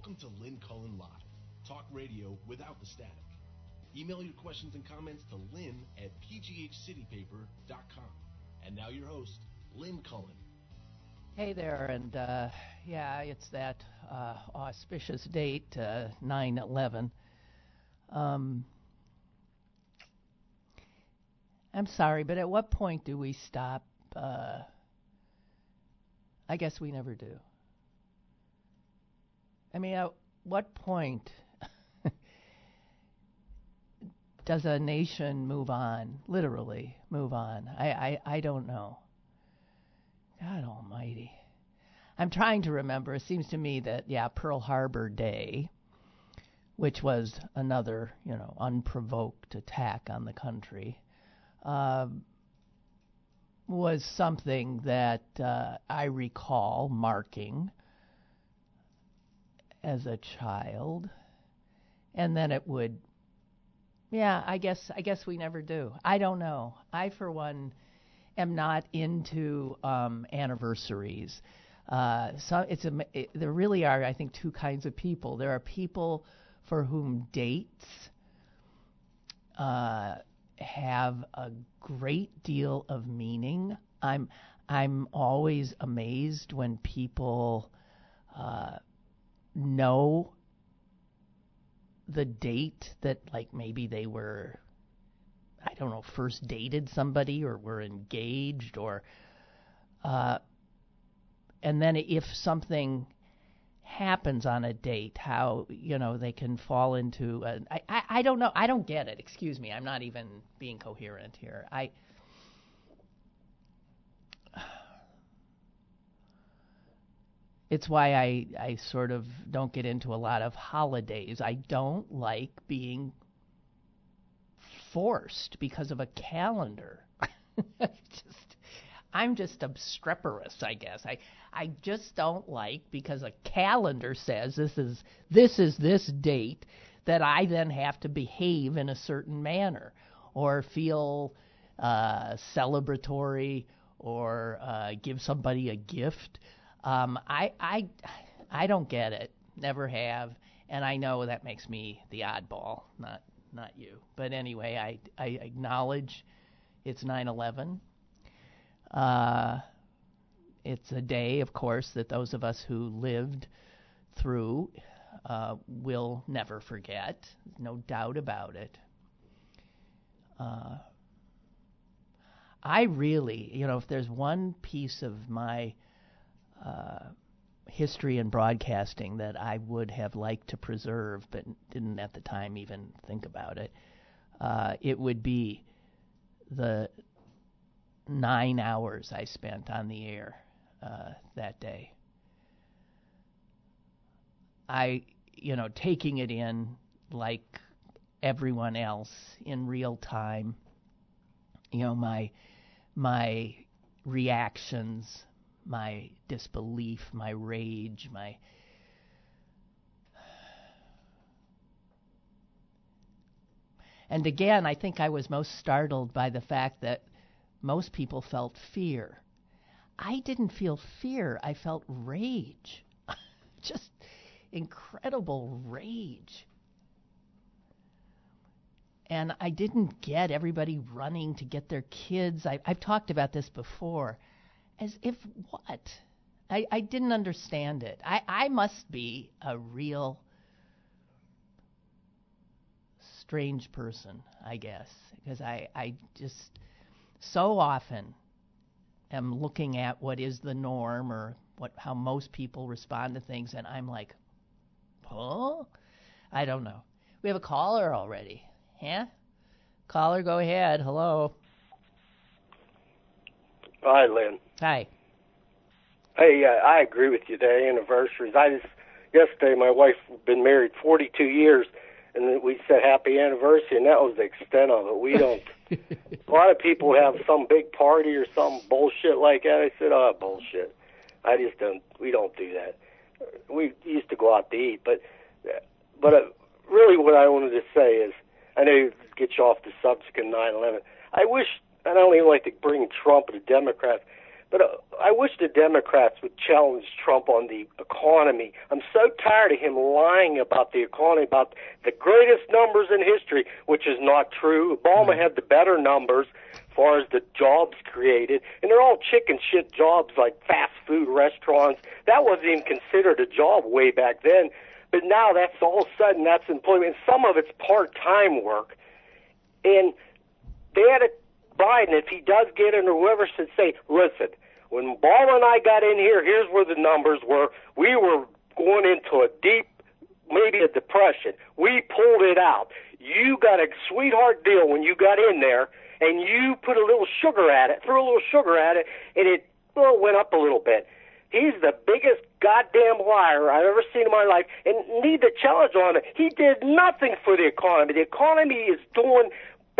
Welcome to Lynn Cullen Live, talk radio without the static. Email your questions and comments to lynn at pghcitypaper.com. And now your host, Lynn Cullen. Hey there, and uh, yeah, it's that uh, auspicious date, uh, 9 11. Um, I'm sorry, but at what point do we stop? Uh, I guess we never do. I mean, at what point does a nation move on? Literally, move on? I, I, I don't know. God Almighty. I'm trying to remember. It seems to me that, yeah, Pearl Harbor Day, which was another, you know, unprovoked attack on the country, uh, was something that uh, I recall marking as a child, and then it would. Yeah, I guess I guess we never do. I don't know. I, for one, am not into um, anniversaries. Uh, so it's a, it, there really are, I think, two kinds of people. There are people for whom dates uh, have a great deal of meaning. I'm I'm always amazed when people uh, know the date that like maybe they were I don't know first dated somebody or were engaged or uh, and then if something happens on a date how you know they can fall into a, I, I I don't know. I don't get it. Excuse me. I'm not even being coherent here. I it's why I I sort of don't get into a lot of holidays I don't like being forced because of a calendar just I'm just obstreperous I guess I I just don't like because a calendar says this is this is this date that I then have to behave in a certain manner or feel uh, celebratory or uh, give somebody a gift. Um, I I I don't get it. Never have, and I know that makes me the oddball, not not you. But anyway, I I acknowledge it's 9/11. Uh, it's a day, of course, that those of us who lived through uh, will never forget. No doubt about it. Uh, I really, you know, if there's one piece of my history and broadcasting that I would have liked to preserve, but didn't at the time even think about it, uh, it would be the nine hours I spent on the air uh, that day. I, you know, taking it in like everyone else in real time. You know, my my reactions, my disbelief, my rage, my And again, I think I was most startled by the fact that most people felt fear. I didn't feel fear, I felt rage. Just incredible rage. And I didn't get everybody running to get their kids. I, have talked about this before. As if what? I, I didn't understand it. I, I must be a real strange person, I guess, because I, I just so often am looking at what is the norm or what how most people respond to things, and I'm like, huh? I don't know. We have a caller already. Yeah? Caller, go ahead. Hello. Hi, Lynn. Hi. Hey, uh, I agree with you. The anniversaries. I just yesterday, my wife been married 42 years, and we said happy anniversary, and that was the extent of it. We don't. a lot of people have some big party or some bullshit like that. I said, oh, bullshit. I just don't. We don't do that. We used to go out to eat, but but uh, really, what I wanted to say is, I know you get you off the subject of 9/11. I wish I don't even like to bring Trump or the Democrats, but uh, I wish the Democrats would challenge Trump on the economy. I'm so tired of him lying about the economy, about the greatest numbers in history, which is not true. Obama had the better numbers as far as the jobs created, and they're all chicken shit jobs like fast food restaurants. That wasn't even considered a job way back then. But now that's all of a sudden that's employment. And some of it's part time work. And they had a Biden, if he does get in or whoever should say, listen, when Obama and I got in here, here's where the numbers were. We were going into a deep, maybe a depression. We pulled it out. You got a sweetheart deal when you got in there, and you put a little sugar at it, threw a little sugar at it, and it well, went up a little bit. He's the biggest goddamn liar I've ever seen in my life, and need the challenge on it. He did nothing for the economy. The economy is doing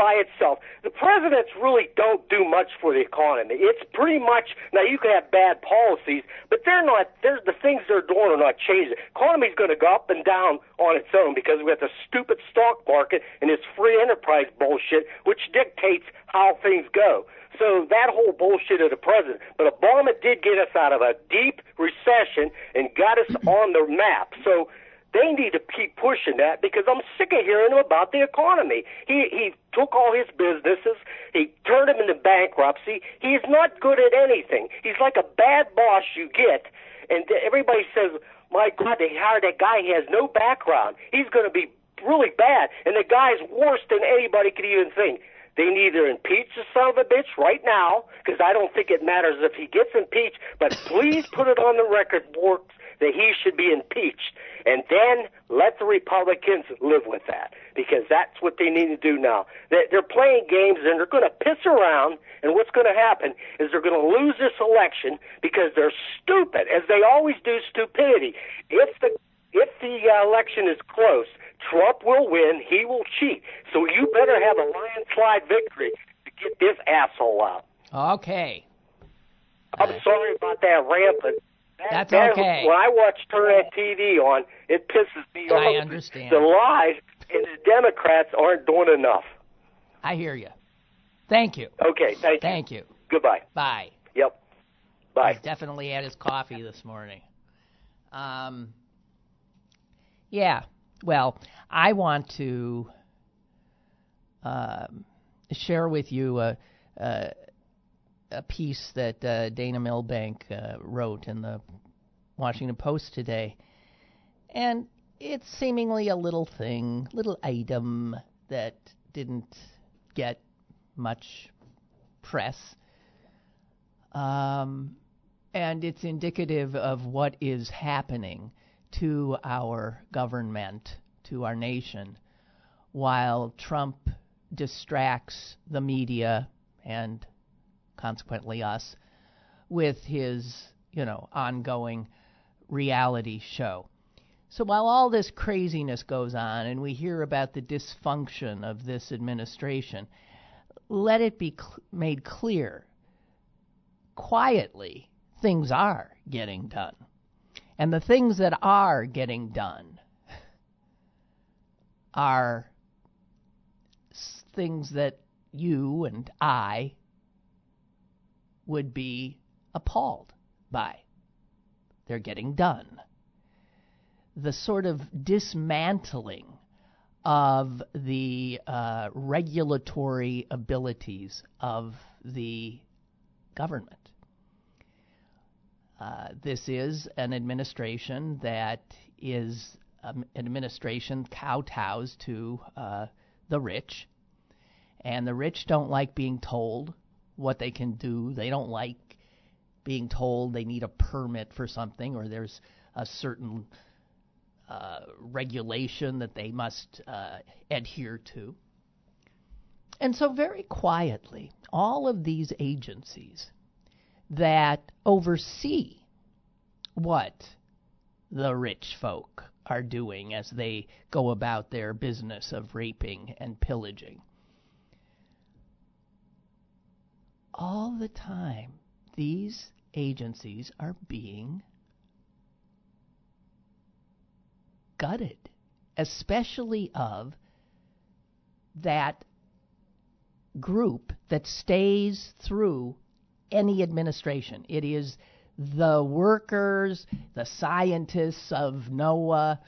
by itself. The presidents really don't do much for the economy. It's pretty much now you can have bad policies, but they're not. There's the things they're doing are not changing. Economy's going to go up and down on its own because we have the stupid stock market and this free enterprise bullshit, which dictates how things go. So that whole bullshit of the president. But Obama did get us out of a deep recession and got us on the map. So they need to keep pushing that because I'm sick of hearing him about the economy. He he took all his businesses, he turned them into bankruptcy. He's not good at anything. He's like a bad boss you get, and everybody says, "My God, they hired that guy. He has no background. He's going to be really bad." And the guy's worse than anybody could even think. They need to impeach the son of a bitch right now, because I don't think it matters if he gets impeached, but please put it on the record books that he should be impeached. And then let the Republicans live with that because that's what they need to do now. They're playing games and they're going to piss around. And what's going to happen is they're going to lose this election because they're stupid, as they always do. Stupidity. If the if the uh, election is close, Trump will win. He will cheat. So you better have a landslide victory to get this asshole out. Okay. I'm sorry about that rampant that's okay. When I watch Turn That TV on, it pisses me I off. I understand. The lies and the Democrats aren't doing enough. I hear you. Thank you. Okay, thank you. Thank you. Goodbye. Bye. Yep. Bye. He's definitely had his coffee this morning. Um, yeah. Well, I want to um, share with you a, a, a piece that uh, Dana Milbank uh, wrote in the Washington Post today, and it's seemingly a little thing, little item that didn't get much press. Um, and it's indicative of what is happening to our government, to our nation, while Trump distracts the media and consequently us, with his, you know, ongoing reality show. So while all this craziness goes on and we hear about the dysfunction of this administration, let it be cl- made clear quietly things are getting done. And the things that are getting done are things that you and I would be appalled by. They're getting done. The sort of dismantling of the uh, regulatory abilities of the government. Uh, this is an administration that is um, an administration kowtows to uh, the rich, and the rich don't like being told what they can do. They don't like being told they need a permit for something or there's a certain uh, regulation that they must uh, adhere to. And so, very quietly, all of these agencies that oversee what the rich folk are doing as they go about their business of raping and pillaging. All the time, these agencies are being gutted, especially of that group that stays through any administration. It is the workers, the scientists of NOAA,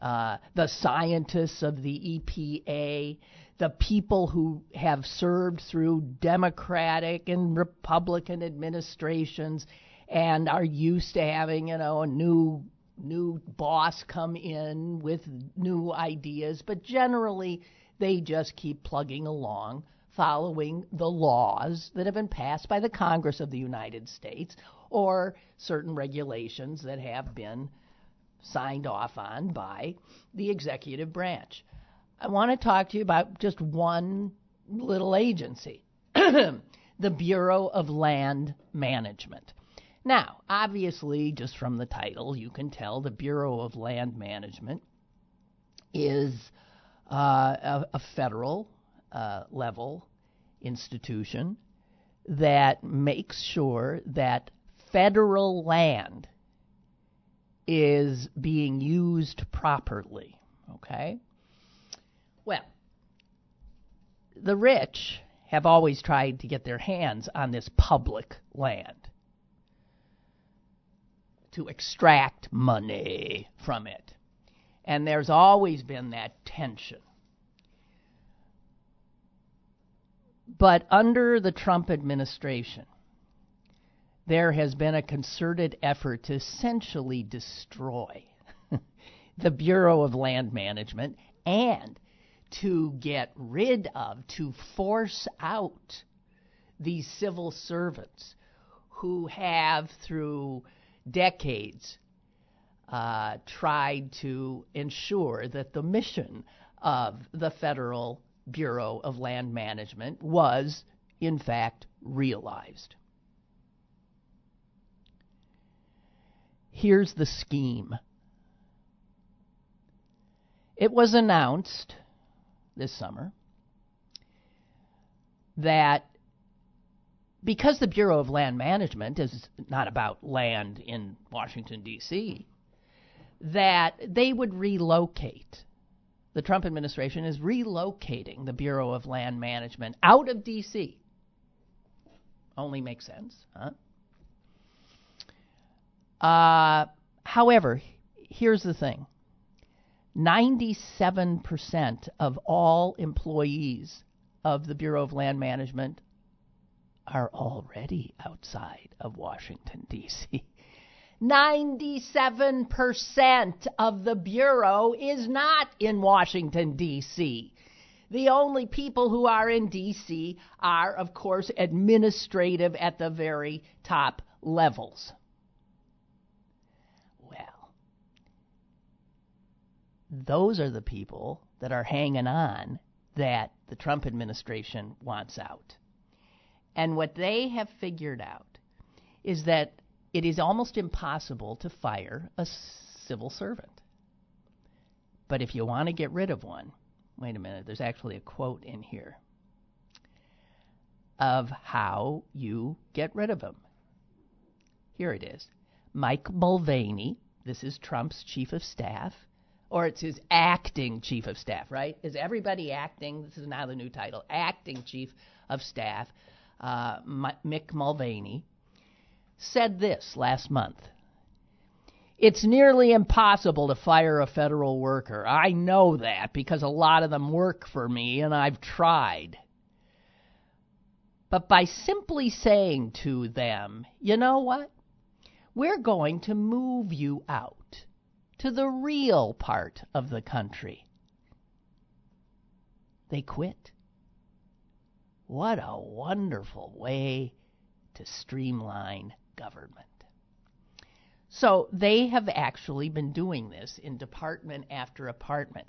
uh, the scientists of the EPA, the people who have served through Democratic and Republican administrations and are used to having, you know, a new new boss come in with new ideas, but generally they just keep plugging along following the laws that have been passed by the Congress of the United States or certain regulations that have been signed off on by the executive branch. I want to talk to you about just one little agency the Bureau of Land Management. Now, obviously, just from the title, you can tell the Bureau of Land Management is uh, a, a, federal uh, level institution that makes sure that federal land is being used properly. Okay? Well, the rich have always tried to get their hands on this public land to extract money from it. And there's always been that tension. But under the Trump administration, there has been a concerted effort to essentially destroy the Bureau of Land Management and to get rid of, to force out these civil servants who have, through decades, uh, tried to ensure that the mission of the Federal Bureau of Land Management was, in fact, realized. Here's the scheme. It was announced this summer that because the Bureau of Land Management is not about land in Washington, D.C., that they would relocate. The Trump administration is relocating the Bureau of Land Management out of D.C. Only makes sense, huh? Uh, however, here's the thing 97% of all employees of the Bureau of Land Management are already outside of Washington, D.C. 97% of the Bureau is not in Washington, D.C. The only people who are in D.C. are, of course, administrative at the very top levels. Well, those are the people that are hanging on that the Trump administration wants out. And what they have figured out is that it is almost impossible to fire a civil servant. But if you want to get rid of one, wait a minute, there's actually a quote in here of how you get rid of them. Here it is. Mike Mulvaney, this is Trump's chief of staff, or it's his acting chief of staff, right? Is everybody acting? This is now the new title acting chief of staff, uh, Mick Mulvaney, said this last month. It's nearly impossible to fire a federal worker. I know that because a lot of them work for me and I've tried. But by simply saying to them, you know what? We're going to move you out to the real part of the country. They quit. What a wonderful way to streamline government. So they have actually been doing this in department after department,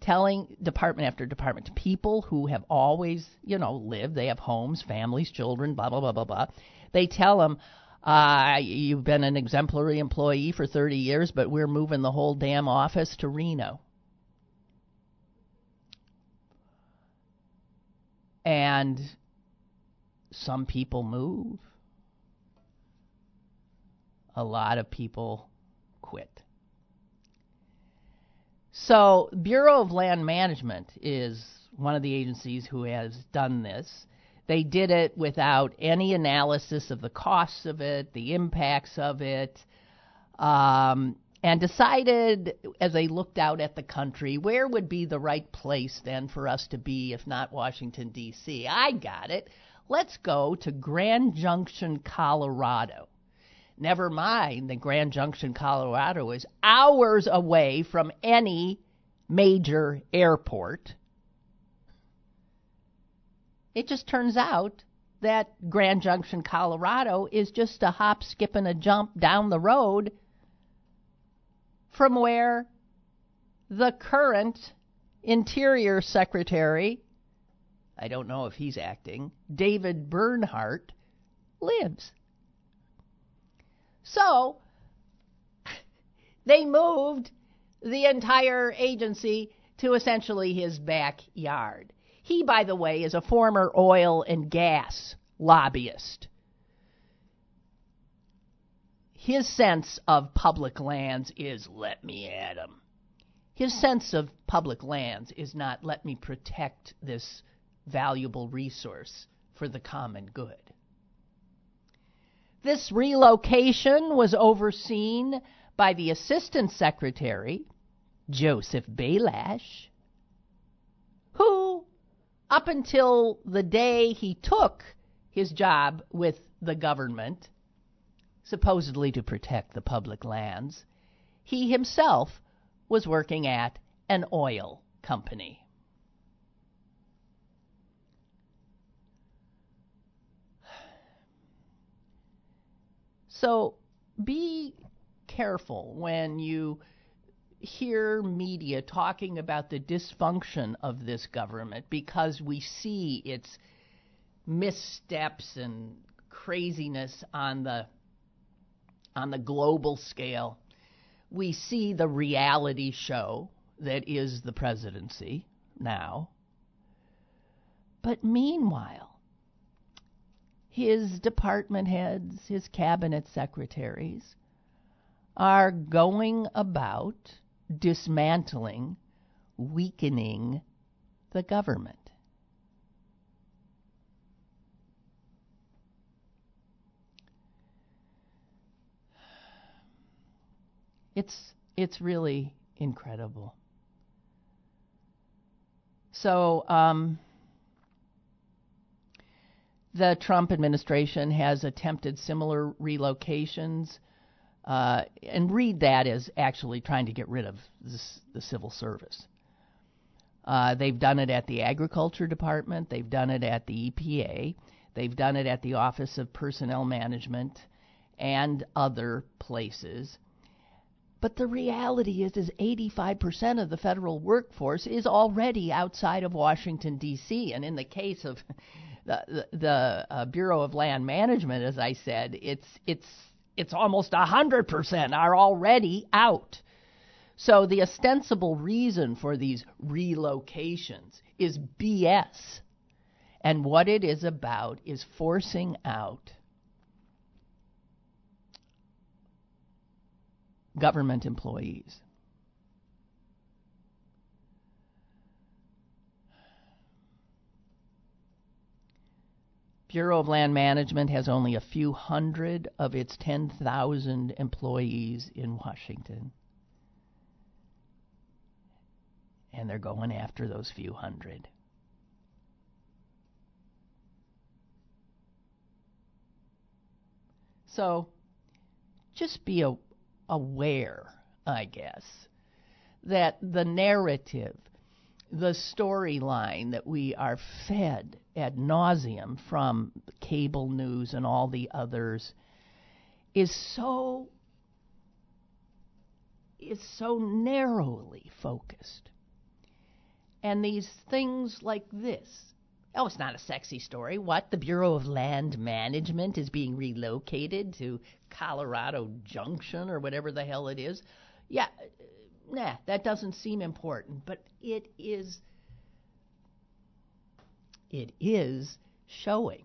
telling department after department, people who have always, you know, lived, they have homes, families, children, blah, blah, blah, blah, blah. They tell them, uh, you've been an exemplary employee for 30 years, but we're moving the whole damn office to Reno. And some people move. A lot of people quit. So, Bureau of Land Management is one of the agencies who has done this. They did it without any analysis of the costs of it, the impacts of it, um, and decided as they looked out at the country where would be the right place then for us to be if not Washington, D.C. I got it. Let's go to Grand Junction, Colorado. Never mind that Grand Junction, Colorado is hours away from any major airport. It just turns out that Grand Junction, Colorado is just a hop, skip, and a jump down the road from where the current Interior Secretary, I don't know if he's acting, David Bernhardt, lives. So, they moved the entire agency to essentially his backyard. He, by the way, is a former oil and gas lobbyist. His sense of public lands is let me at 'em. His sense of public lands is not let me protect this valuable resource for the common good. This relocation was overseen by the Assistant Secretary, Joseph Balash, who, up until the day he took his job with the government, supposedly to protect the public lands, he himself was working at an oil company. So be careful when you hear media talking about the dysfunction of this government because we see its missteps and craziness on the on the global scale. We see the reality show that is the presidency now. But meanwhile, his department heads, his cabinet secretaries, are going about dismantling, weakening the government. It's it's really incredible. So um, the Trump administration has attempted similar relocations, uh, and read that as actually trying to get rid of this, the civil service. Uh, they've done it at the Agriculture Department, they've done it at the EPA, they've done it at the Office of Personnel Management, and other places. But the reality is, is 85% of the federal workforce is already outside of Washington D.C. And in the case of the the, uh, Bureau of Land Management, as I said, it's it's it's almost 100% are already out. So the ostensible reason for these relocations is BS. And what it is about is forcing out government employees. Bureau of Land Management has only a few hundred of its 10,000 employees in Washington. And they're going after those few hundred. So just be a, aware, I guess, that the narrative, the storyline that we are fed ad nauseum from cable news and all the others is so is so narrowly focused. And these things like this. Oh, it's not a sexy story. What? The Bureau of Land Management is being relocated to Colorado Junction or whatever the hell it is. Yeah, nah, that doesn't seem important, but it is it is showing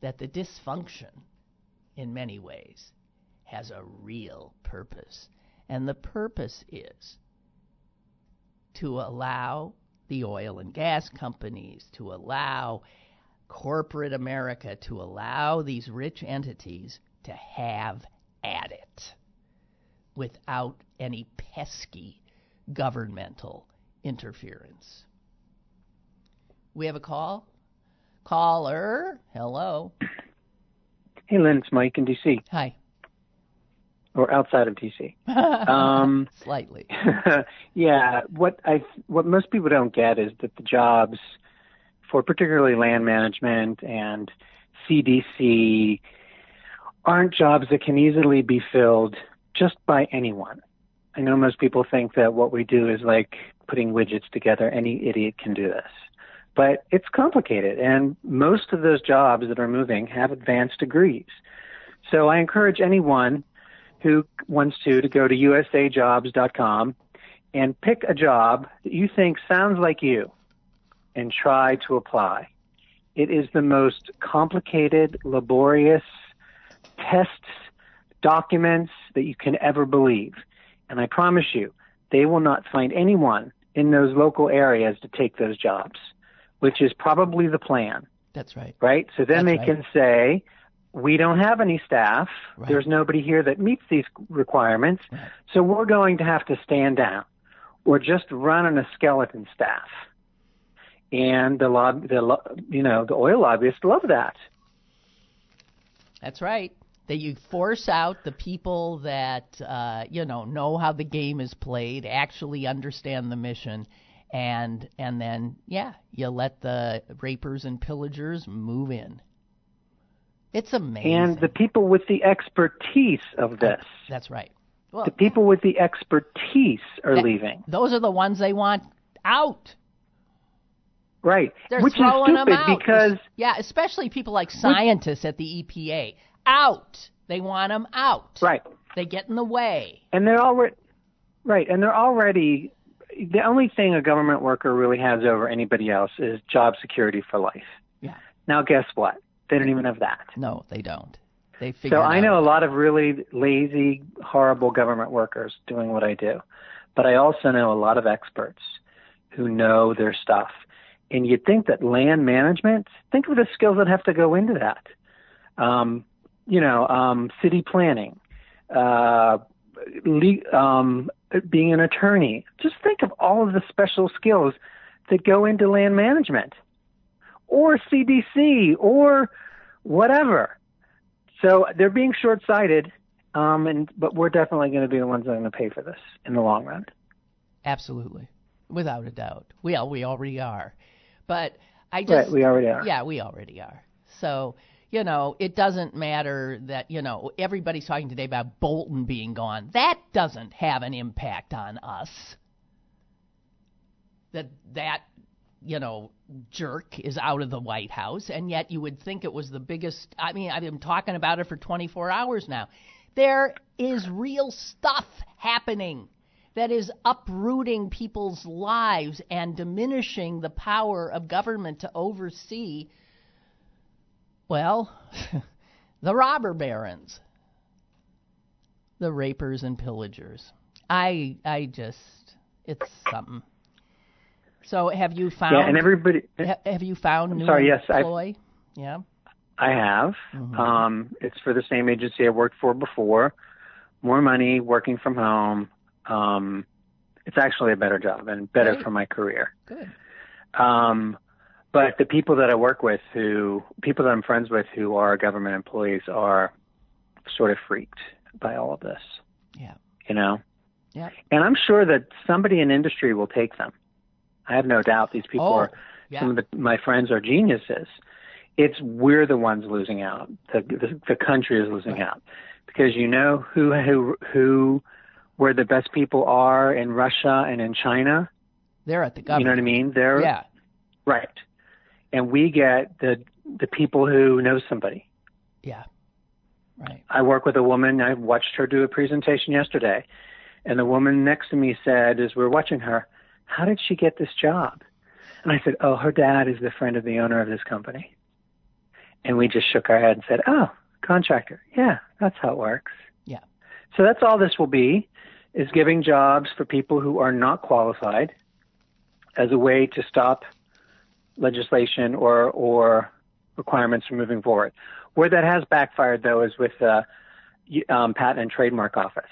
that the dysfunction in many ways has a real purpose. And the purpose is to allow the oil and gas companies, to allow corporate America, to allow these rich entities to have at it without any pesky governmental interference. We have a call? Caller, hello. Hey, Lynn, it's Mike in D.C. Hi. Or outside of D.C. Um, Slightly. yeah, what I what most people don't get is that the jobs for particularly land management and CDC aren't jobs that can easily be filled just by anyone. I know most people think that what we do is like putting widgets together. Any idiot can do this. But it's complicated, and most of those jobs that are moving have advanced degrees. So I encourage anyone who wants to to go to usajobs.com and pick a job that you think sounds like you and try to apply. It is the most complicated, laborious tests, documents that you can ever believe. And I promise you, they will not find anyone in those local areas to take those jobs, which is probably the plan. That's right. Right? So then That's they right. can say, we don't have any staff. Right. There's nobody here that meets these requirements. Right. So we're going to have to stand down or just run on a skeleton staff. And the lob, the lo- you know, the oil lobbyists love that. That's right. That you force out the people that uh, you know know how the game is played, actually understand the mission, and and then yeah, you let the rapers and pillagers move in. It's amazing. And the people with the expertise of this, That's right. Well, the people with the expertise are that- leaving. those are the ones they want out. Right. They're Which is throwing them stupid out because yeah, especially people like scientists at the EPA. Out. They want them out. right. They get in the way. And they're already right, and they're already the only thing a government worker really has over anybody else is job security for life. Yeah. Now guess what? They don't even have that. No, they don't. They figure. So I know a lot of really lazy, horrible government workers doing what I do, but I also know a lot of experts who know their stuff. And you'd think that land management, think of the skills that have to go into that. Um, you know, um, city planning, uh, le- um, being an attorney. Just think of all of the special skills that go into land management or CDC or whatever. So they're being short-sighted, um, and but we're definitely going to be the ones that are going to pay for this in the long run. Absolutely, without a doubt. Well, we already are, but I just right, we already are. yeah, we already are. So you know, it doesn't matter that you know everybody's talking today about Bolton being gone. That doesn't have an impact on us. That that you know jerk is out of the White House, and yet you would think it was the biggest. I mean, I've been talking about it for 24 hours now. There is real stuff happening that is uprooting people's lives and diminishing the power of government to oversee, well, the robber barons, the rapers and pillagers. I I just it's something. So have you found Yeah, and everybody. ha- have you found new sorry, yes, I've- Yeah. I have. Mhm. Um, it's for the same agency I worked for before. More money, working from home. Um, it's actually a better job and better Great. for my career. Good. Um, but the people that I work with, who people that I'm friends with, who are government employees, are sort of freaked by all of this. Yeah. You know. Yeah. And I'm sure that somebody in industry will take them. I have no doubt these people Oh, are yeah. some of the, my friends are geniuses. It's we're the ones losing out. The the, the country is losing Right. out because you know who who who where the best people are in Russia and in China. They're at the government. You know what I mean? They're Yeah. right, and we get the the people who know somebody. Yeah. Right. I work with a woman. I watched her do a presentation yesterday, and the woman next to me said, as we we're watching her, "How did she get this job?" And I said, "Oh, her dad is the friend of the owner of this company." And we just shook our head and said, "Oh, contractor. Yeah, that's how it works." Yeah. So that's all this will be, is giving jobs for people who are not qualified, as a way to stop legislation or or requirements from moving forward. Where that has backfired, though, is with the um, Patent and Trademark Office,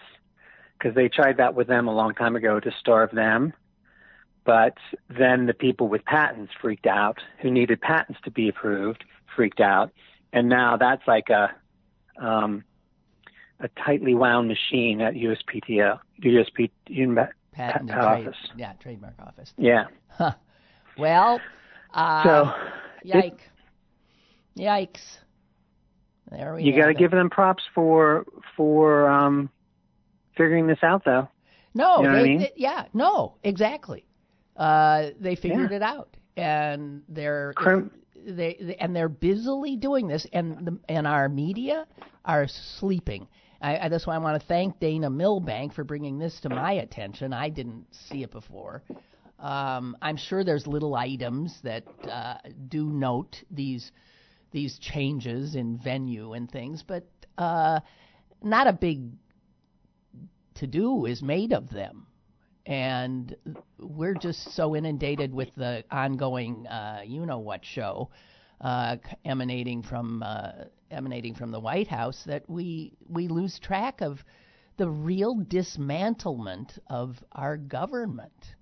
because they tried that with them a long time ago to starve them. But then the people with patents freaked out, who needed patents to be approved, freaked out, and now that's like a um, a tightly wound machine at USPTO, USP, Patent Trade, Office. Yeah, Trademark Office. Yeah. Huh. Well, uh, so yikes! yikes. There we you got to give them props for for um, figuring this out, though. No, You know what I they, mean? they- yeah, no, exactly. Uh, they figured Yeah. it out, and they're Crim- they, they and they're busily doing this, and the, and our media are sleeping. I, I that's why I want to thank Dana Milbank for bringing this to my attention. I didn't see it before. Um, I'm sure there's little items that uh, do note these these changes in venue and things, but uh, not a big to do is made of them. And we're just so inundated with the ongoing, uh, you know what show, uh, emanating from uh, emanating from the White House that we we lose track of the real dismantlement of our government.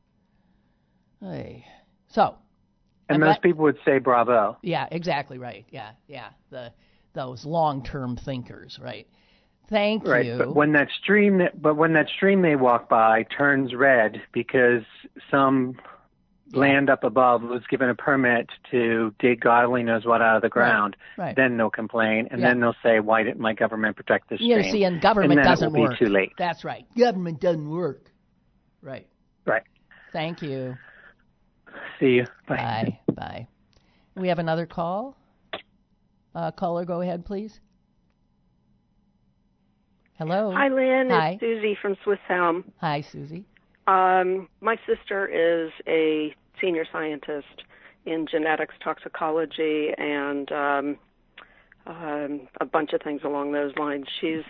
Hey. So, And I'm most glad- people would say bravo. yeah, exactly right. Yeah, yeah. The those long-term thinkers, right? Thank Right, you. but when that stream, but when that stream they walk by turns red because some land up above was given a permit to dig God only knows what out of the ground, right. then they'll complain, and Yeah. then they'll say, "Why didn't my government protect this You stream?" see, and government and then doesn't it will work. be too late. That's right. Government doesn't work. Right. Right. Thank you. See you. Bye. Bye. Bye. We have another call. Uh, caller, go ahead, please. Hello. Hi, Lynn. Hi. It's Susie from Swiss Helm. Hi, Susie. Um, my sister is a senior scientist in genetics toxicology and um, um, a bunch of things along those lines. She's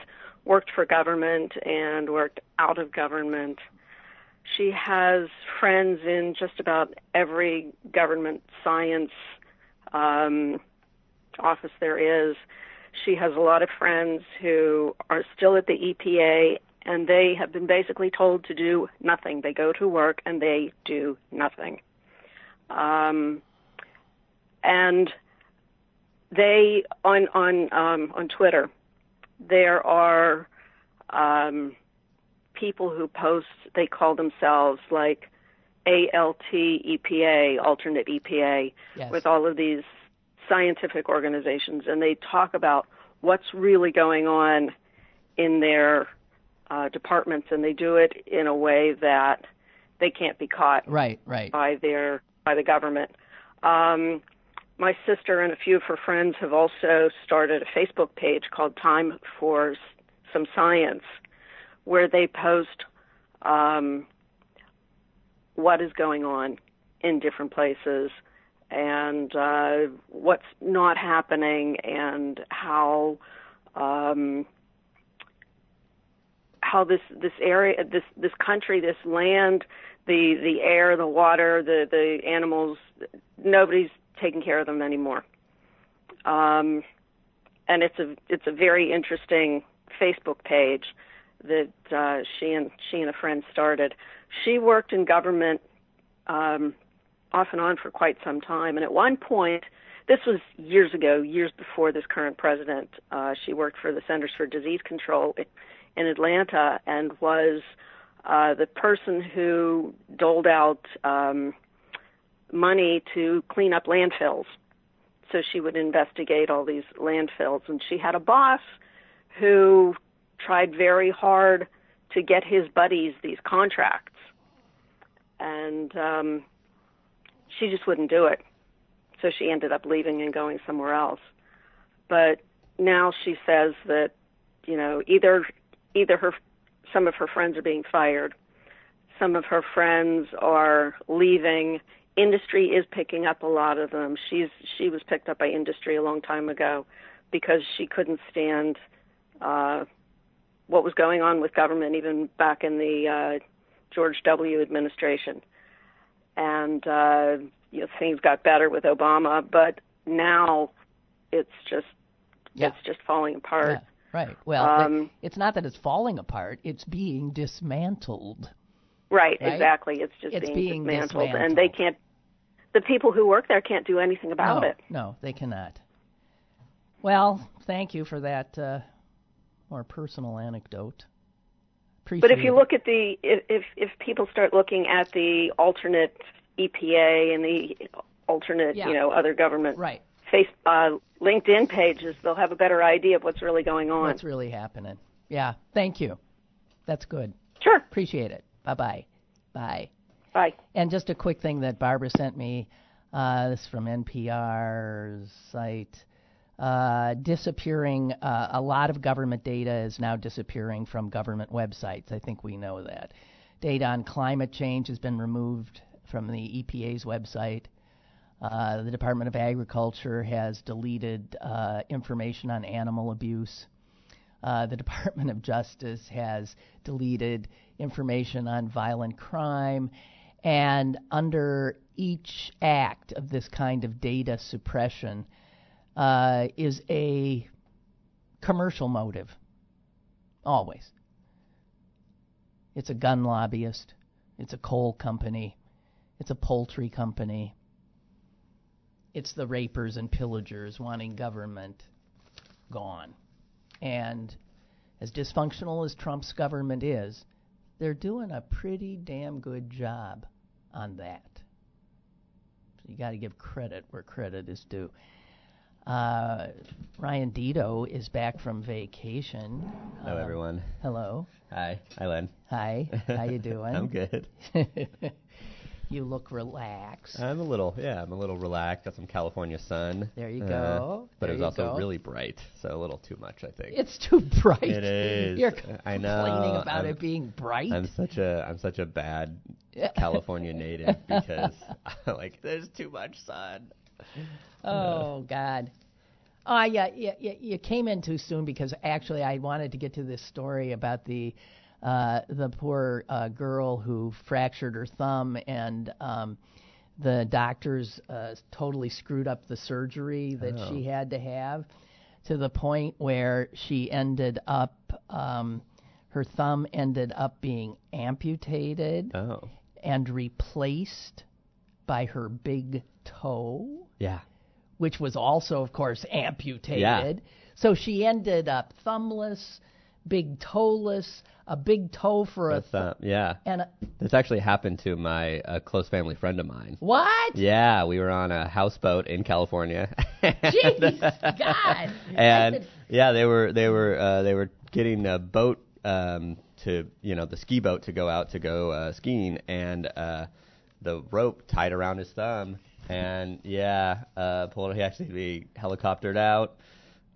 worked for government and worked out of government. She has friends in just about every government science um, office there is. She has a lot of friends who are still at the EPA and they have been basically told to do nothing. They go to work and they do nothing. Um, and they on on um, on Twitter, there are um, people who post. They call themselves like ALT EPA, alternate EPA, Yes. with all of these scientific organizations, and they talk about what's really going on in their uh, departments, and they do it in a way that they can't be caught Right, right. by their by the government. Um, my sister and a few of her friends have also started a Facebook page called Time for Some Science, where they post um, what is going on in different places and uh, what's not happening and how um, how this this area this this country this land the the air the water the the animals nobody's taking care of them anymore. Um and it's a it's a very interesting facebook page that uh she and she and a friend started. She worked in government um off and on for quite some time. And at one point this was years ago years before this current president uh she worked for the centers for disease control in Atlanta and was uh, the person who doled out um, money to clean up landfills. So she would investigate all these landfills, and she had a boss who tried very hard to get his buddies these contracts, and um, she just wouldn't do it. So she ended up leaving and going somewhere else. But now she says that you know either either her some of her friends are being fired some of her friends are leaving industry is picking up a lot of them she's she was picked up by industry a long time ago because she couldn't stand uh what was going on with government even back in the uh George W administration and uh, you know things got better with Obama, but now it's just Yeah. it's just falling apart. Yeah, right. Well, Um, it's not that it's falling apart; it's being dismantled. Right, Right? exactly. It's just It's being, being dismantled, and they can't. The people who work there can't do anything about no, it. no, they cannot. Well, thank you for that uh, more personal anecdote. Appreciate But if you look at the if if, if people start looking at the alternate EPA and the alternate Yeah. you know other government right, face uh, LinkedIn pages, they'll have a better idea of what's really going on. what's really happening? Yeah, thank you. That's good. Sure. Appreciate it. Bye bye. Bye. Bye. And just a quick thing that Barbara sent me. Uh, this is from NPR's site. Uh, disappearing. Uh, a lot of government data is now disappearing from government websites. I think we know that. Data on climate change has been removed from the EPA's website. Uh, the Department of Agriculture has deleted uh, information on animal abuse. Uh, the Department of Justice has deleted information on violent crime. And under each act of this kind of data suppression uh, is a commercial motive. Always. It's a gun lobbyist, it's a coal company, it's a poultry company, it's the rapers and pillagers wanting government gone. And as dysfunctional as Trump's government is, they're doing a pretty damn good job on that. So you got to give credit where credit is due. Uh, Ryan Deto is back from vacation. Hello, Um, everyone. Hello. Hi. Hi, Len. Hi. How you doing? I'm good. you look relaxed. I'm a little, yeah, I'm a little relaxed. Got some California sun. There you Uh, go. But There it was also go. really bright, so a little too much, I think. it's too bright. It is. You're I complaining know. about I'm- it being bright. I'm such a, I'm such a bad California native because, like, there's too much sun. Oh God. Oh yeah, yeah, yeah, you came in too soon because actually I wanted to get to this story about the uh, the poor uh, girl who fractured her thumb and um, the doctors uh, totally screwed up the surgery that she had to have to the point where she ended up um, her thumb ended up being amputated Oh. and replaced by her big toe Yeah. Which was also, of course, amputated. Yeah. So she ended up thumbless, big toeless, a big toe for a thumb. uh, yeah. and a, This actually happened to my a close family friend of mine. what? Yeah, we were on a houseboat in California. Jeez, God. and yeah, they were they were uh, they were getting a boat um, to you know the ski boat to go out to go uh, skiing, and uh, the rope tied around his thumb, and yeah, uh, pulled. He actually had to be helicoptered out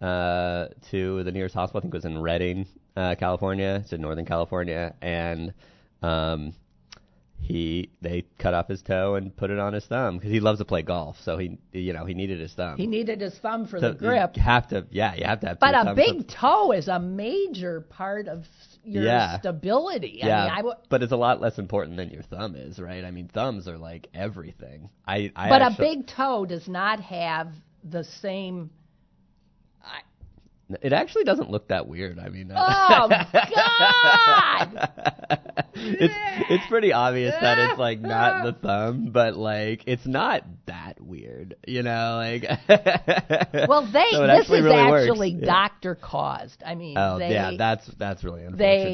uh, to the nearest hospital. I think it was in Redding, uh, California. It's in Northern California, and um, he they cut off his toe and put it on his thumb because he loves to play golf. So he you know he needed his thumb. he needed his thumb for So the grip. You have to, yeah, you have to have. But a big for- toe is a major part of your Yeah. stability. I yeah, mean, I w- but it's a lot less important than your thumb is, right? I mean, thumbs are like everything. I, I but actually, a big toe does not have the same. It actually doesn't look that weird. I mean, uh, Oh God! it's it's pretty obvious that it's like not the thumb, but like it's not that weird, you know? Like, Well, they So this actually is really works. actually Yeah. doctor caused. I mean, Oh they, yeah, that's that's really they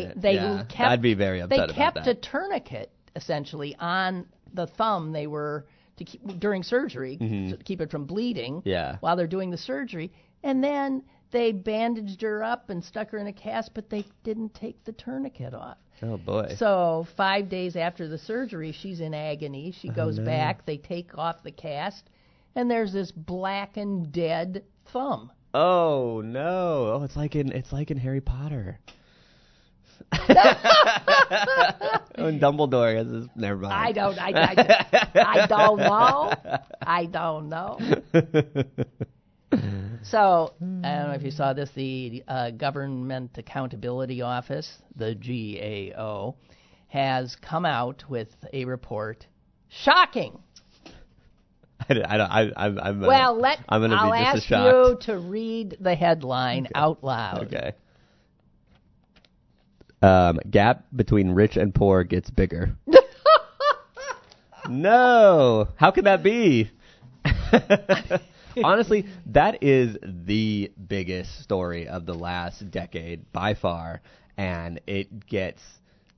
unfortunate. they yeah. kept I'd be very upset they kept a tourniquet essentially on the thumb. They were to keep during surgery so to keep it from bleeding. Mm-hmm. Yeah. While they're doing the surgery, and then they bandaged her up and stuck her in a cast, but they didn't take the tourniquet off. Oh boy. So five days after the surgery, she's in agony. She oh, goes back. They take off the cast, and there's this blackened, dead thumb. Oh no! Oh, it's like in it's like in Harry Potter. when Dumbledore has his never mind. I don't. I, I, I don't know. I don't know. So I don't know if you saw this. The uh, Government Accountability Office, the GAO, has come out with a report Shocking. I, don't, I, I, I'm, I'm uh, well, let I'm gonna I'll ask you to read the headline out loud. Okay. Um, gap between rich and poor gets bigger. no, how can that be? Honestly, that is the biggest story of the last decade by far, and it gets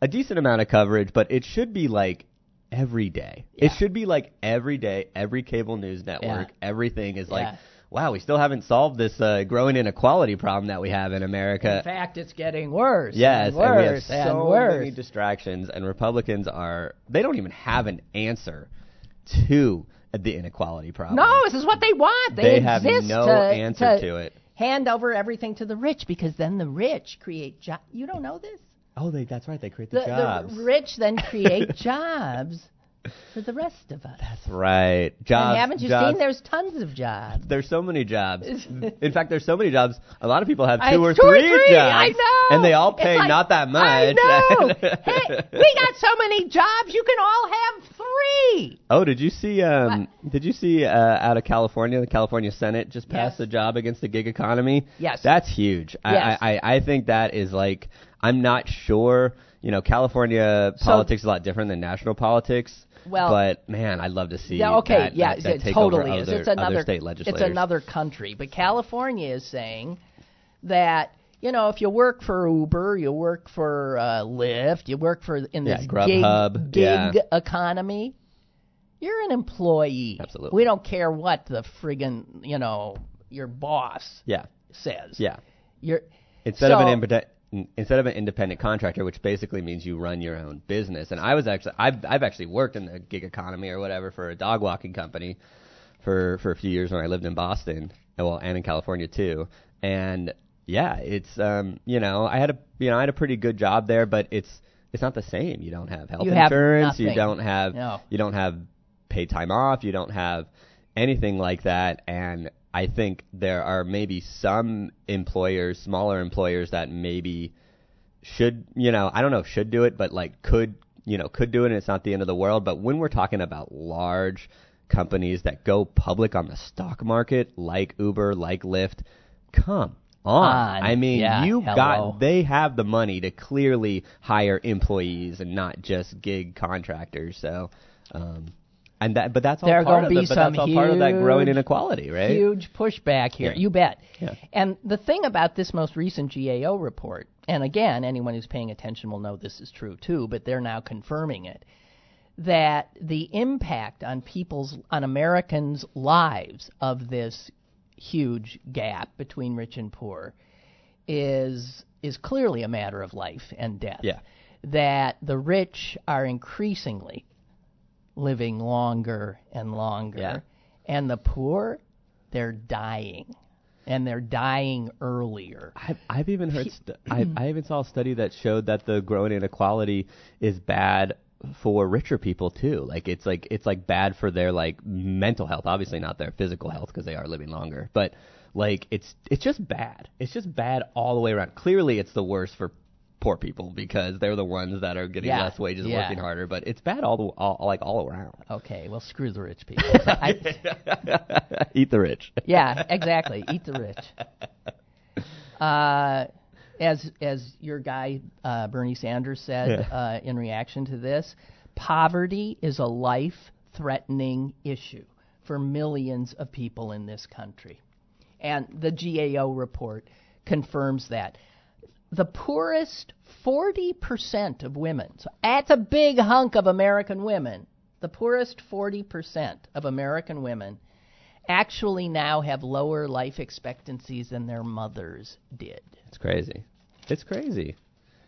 a decent amount of coverage, but it should be like every day. It should be like every day, every cable news network, Yeah. everything is like, Yeah. wow, we still haven't solved this uh, growing inequality problem that we have in America. In fact, it's getting worse. Yes, and and we have worse and so worse. many distractions, and Republicans are they don't even have an answer to the inequality problem. no, this is what they want. They, They have no to, answer to to it. Hand over everything to the rich because then the rich create jobs. You don't know this? Oh, they that's right. They create the, The, jobs. the rich then create jobs for the rest of us. that's right. Jobs. and haven't you jobs. seen? There's tons of jobs. There's so many jobs. In fact, there's so many jobs. A lot of people have I- two or two or three three, jobs. I know. And they all pay like- not that much. I know. hey, we got so many jobs. You can all have three. Oh, did you see? Um, did you see uh, out of California, the California Senate just passed Yes. a job against the gig economy? Yes. that's huge. Yes. I, I I think that is like I'm not sure. You know, California So- politics is a lot different than national politics. Well- but man, I'd love to see. Yeah, okay, that, yeah, that, that it totally is. Other, it's another other state legislators. It's another country, but California is saying that you know if you work for Uber, you work for uh, Lyft, you work for in Yeah, this Grubhub, gig, yeah. economy, you're an employee. Absolutely. We don't care what the friggin' you know your boss Yeah, says. yeah. You're Instead of So- an independent instead of an independent contractor, which basically means you run your own business. And I was actually I've I've actually worked in the gig economy or whatever for a dog walking company for for a few years when I lived in Boston, and well, and in California too. And yeah, it's um you know I had a you know I had a pretty good job there, but it's it's not the same. You don't have health You have insurance. You don't have No. you don't have paid time off. You don't have anything like that. And I think there are maybe some employers, smaller employers, that maybe should, you know, I don't know if should do it, but like could, you know, could do it and it's not the end of the world. But when we're talking about large companies that go public on the stock market, like Uber, like Lyft, come on. On. I mean, Yeah, you got, they have the money to clearly hire employees and not just gig contractors. So, um, and that, but that's all There are part gonna of be the, but that's some all part of that growing inequality, right? Huge pushback here. Yeah. You bet. Yeah. And the thing about this most recent GAO report, and again, anyone who's paying attention will know this is true too, but they're now confirming it, that the impact on people's, on Americans' lives of this huge gap between rich and poor is is clearly a matter of life and death. Yeah. That the rich are increasingly living longer and longer, Yeah. and the poor, they're dying, and they're dying earlier. I've, I've even heard. I, I even saw a study that showed that the growing inequality is bad for richer people too. Like it's like it's like bad for their like mental health. Obviously not their physical health because they are living longer, but like it's it's just bad. It's just bad all the way around. Clearly, it's the worst for poor people because they're the ones that are getting Yeah, less wages, yeah. working harder. But it's bad all the all like all around. Okay, well, screw the rich people. I, Eat the rich. yeah, exactly. Eat the rich. Uh, as as your guy uh, Bernie Sanders said Yeah. uh, in reaction to this, poverty is a life-threatening issue for millions of people in this country, and the GAO report confirms that. The poorest 40% of women, so that's a big hunk of American women, the poorest 40% of American women actually now have lower life expectancies than their mothers did. It's crazy. It's crazy.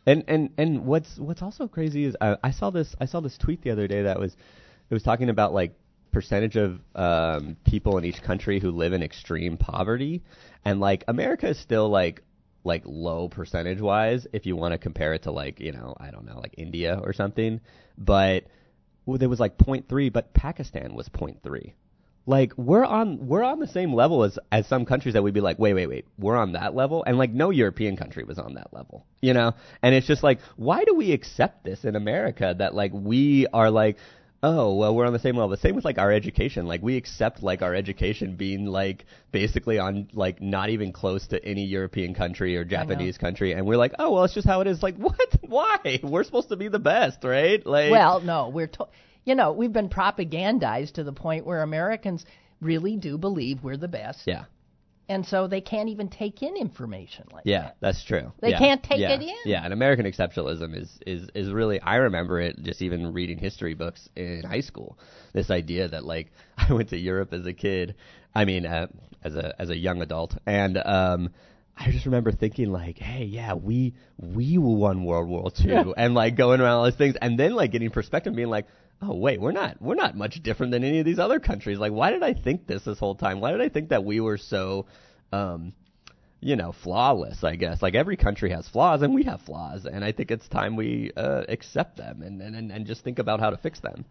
And and and what's what's also crazy is I, I saw this I saw this tweet the other day that was it was talking about like percentage of um, people in each country who live in extreme poverty, and like America is still like like low percentage wise if you want to compare it to like you know I don't know like India or something, but well, there was like 0.3, but Pakistan was 0.3 like we're on we're on the same level as as some countries that we'd be like wait wait wait we're on that level? And like no european country was on that level you know? And it's just like why do we accept this in america that like we are like oh well we're on the same level. The same with like our education. Like we accept like our education being like basically on like not even close to any european country or japanese country and we're like oh well it's just how it is. Like what? Why? We're supposed to be the best right? Like Well, no, we're to- you know, we've been propagandized to the point where Americans really do believe we're the best. yeah And so they can't even take in information like Yeah, that. that's true. They Yeah, can't take yeah, it in. Yeah, and American exceptionalism is, is is really I remember it just even reading history books in high school. This idea that like I went to Europe as a kid. I mean, uh, as a as a young adult, and um, I just remember thinking like, hey, yeah, we we won World War II, and like going around all these things, and then like getting perspective, being like. Oh wait, we're not we're not much different than any of these other countries. Like, why did I think this this whole time? Why did I think that we were so um, you know, flawless, I guess. Like every country has flaws and we have flaws and I think it's time we uh, accept them and, and and just think about how to fix them.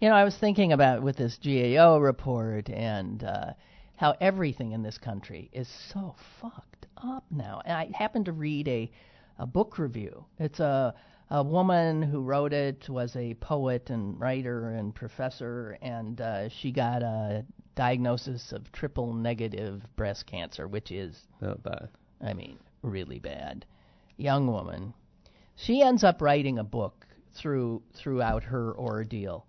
You know, I was thinking about with this GAO report and uh, how everything in this country is so fucked up now. And I happened to read a a book review. It's a a woman who wrote it was a poet and writer and professor, and uh, she got a diagnosis of triple negative breast cancer, which is Oh, but I mean, really bad. Young woman. She ends up writing a book through throughout her ordeal.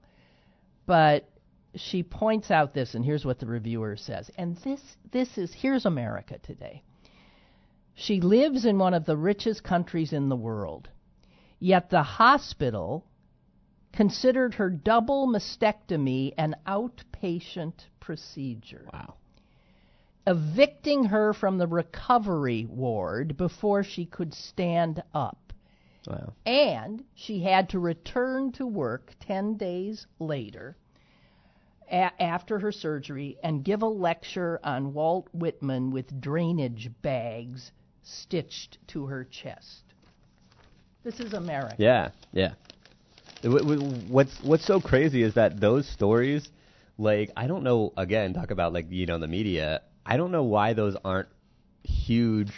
But she points out this and here's what the reviewer says. And this this is here's America today. She lives in one of the richest countries in the world. Yet the hospital considered her double mastectomy an outpatient procedure wow. evicting her from the recovery ward before she could stand up. Wow. And she had to return to work 10 days later a- after her surgery and give a lecture on Walt Whitman with drainage bags stitched to her chest. This is America. Yeah, yeah. What's what's so crazy is that those stories, like I don't know. Again, talk about like you know the media. I don't know why those aren't huge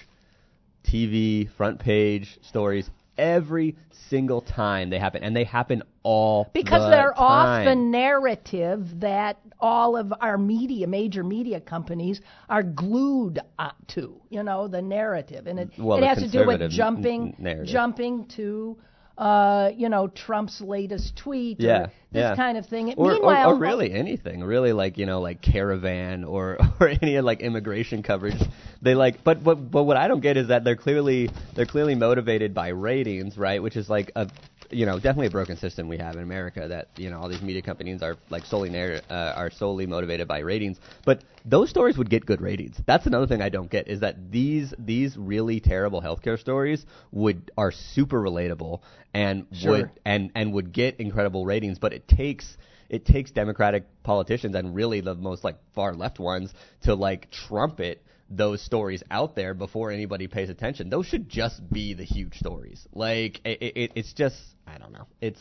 TV front page stories every single time they happen, and they happen all Because the they're off time. the narrative that all of our media, major media companies, are glued to. You know, the narrative, and it, Well, it has to do with jumping, n- jumping to, uh, you know, Trump's latest tweet, Yeah, or this yeah. kind of thing. or, or, Meanwhile, or really anything, really like you know like caravan or or any like immigration coverage. They like, but but but what I don't get is that they're clearly they're clearly motivated by ratings, right? Which is like a you know definitely a broken system we have in America that you know all these media companies are like solely narr- uh, are solely motivated by ratings. But those stories would get good ratings. That's another thing I don't get is that these these really terrible healthcare stories would are super relatable and Sure. would and and would get incredible ratings, but it takes it takes Democratic politicians and really the most like far left ones to like trumpet those stories out there before anybody pays attention. Those should just be the huge stories. Like it, it, it's just I don't know. It's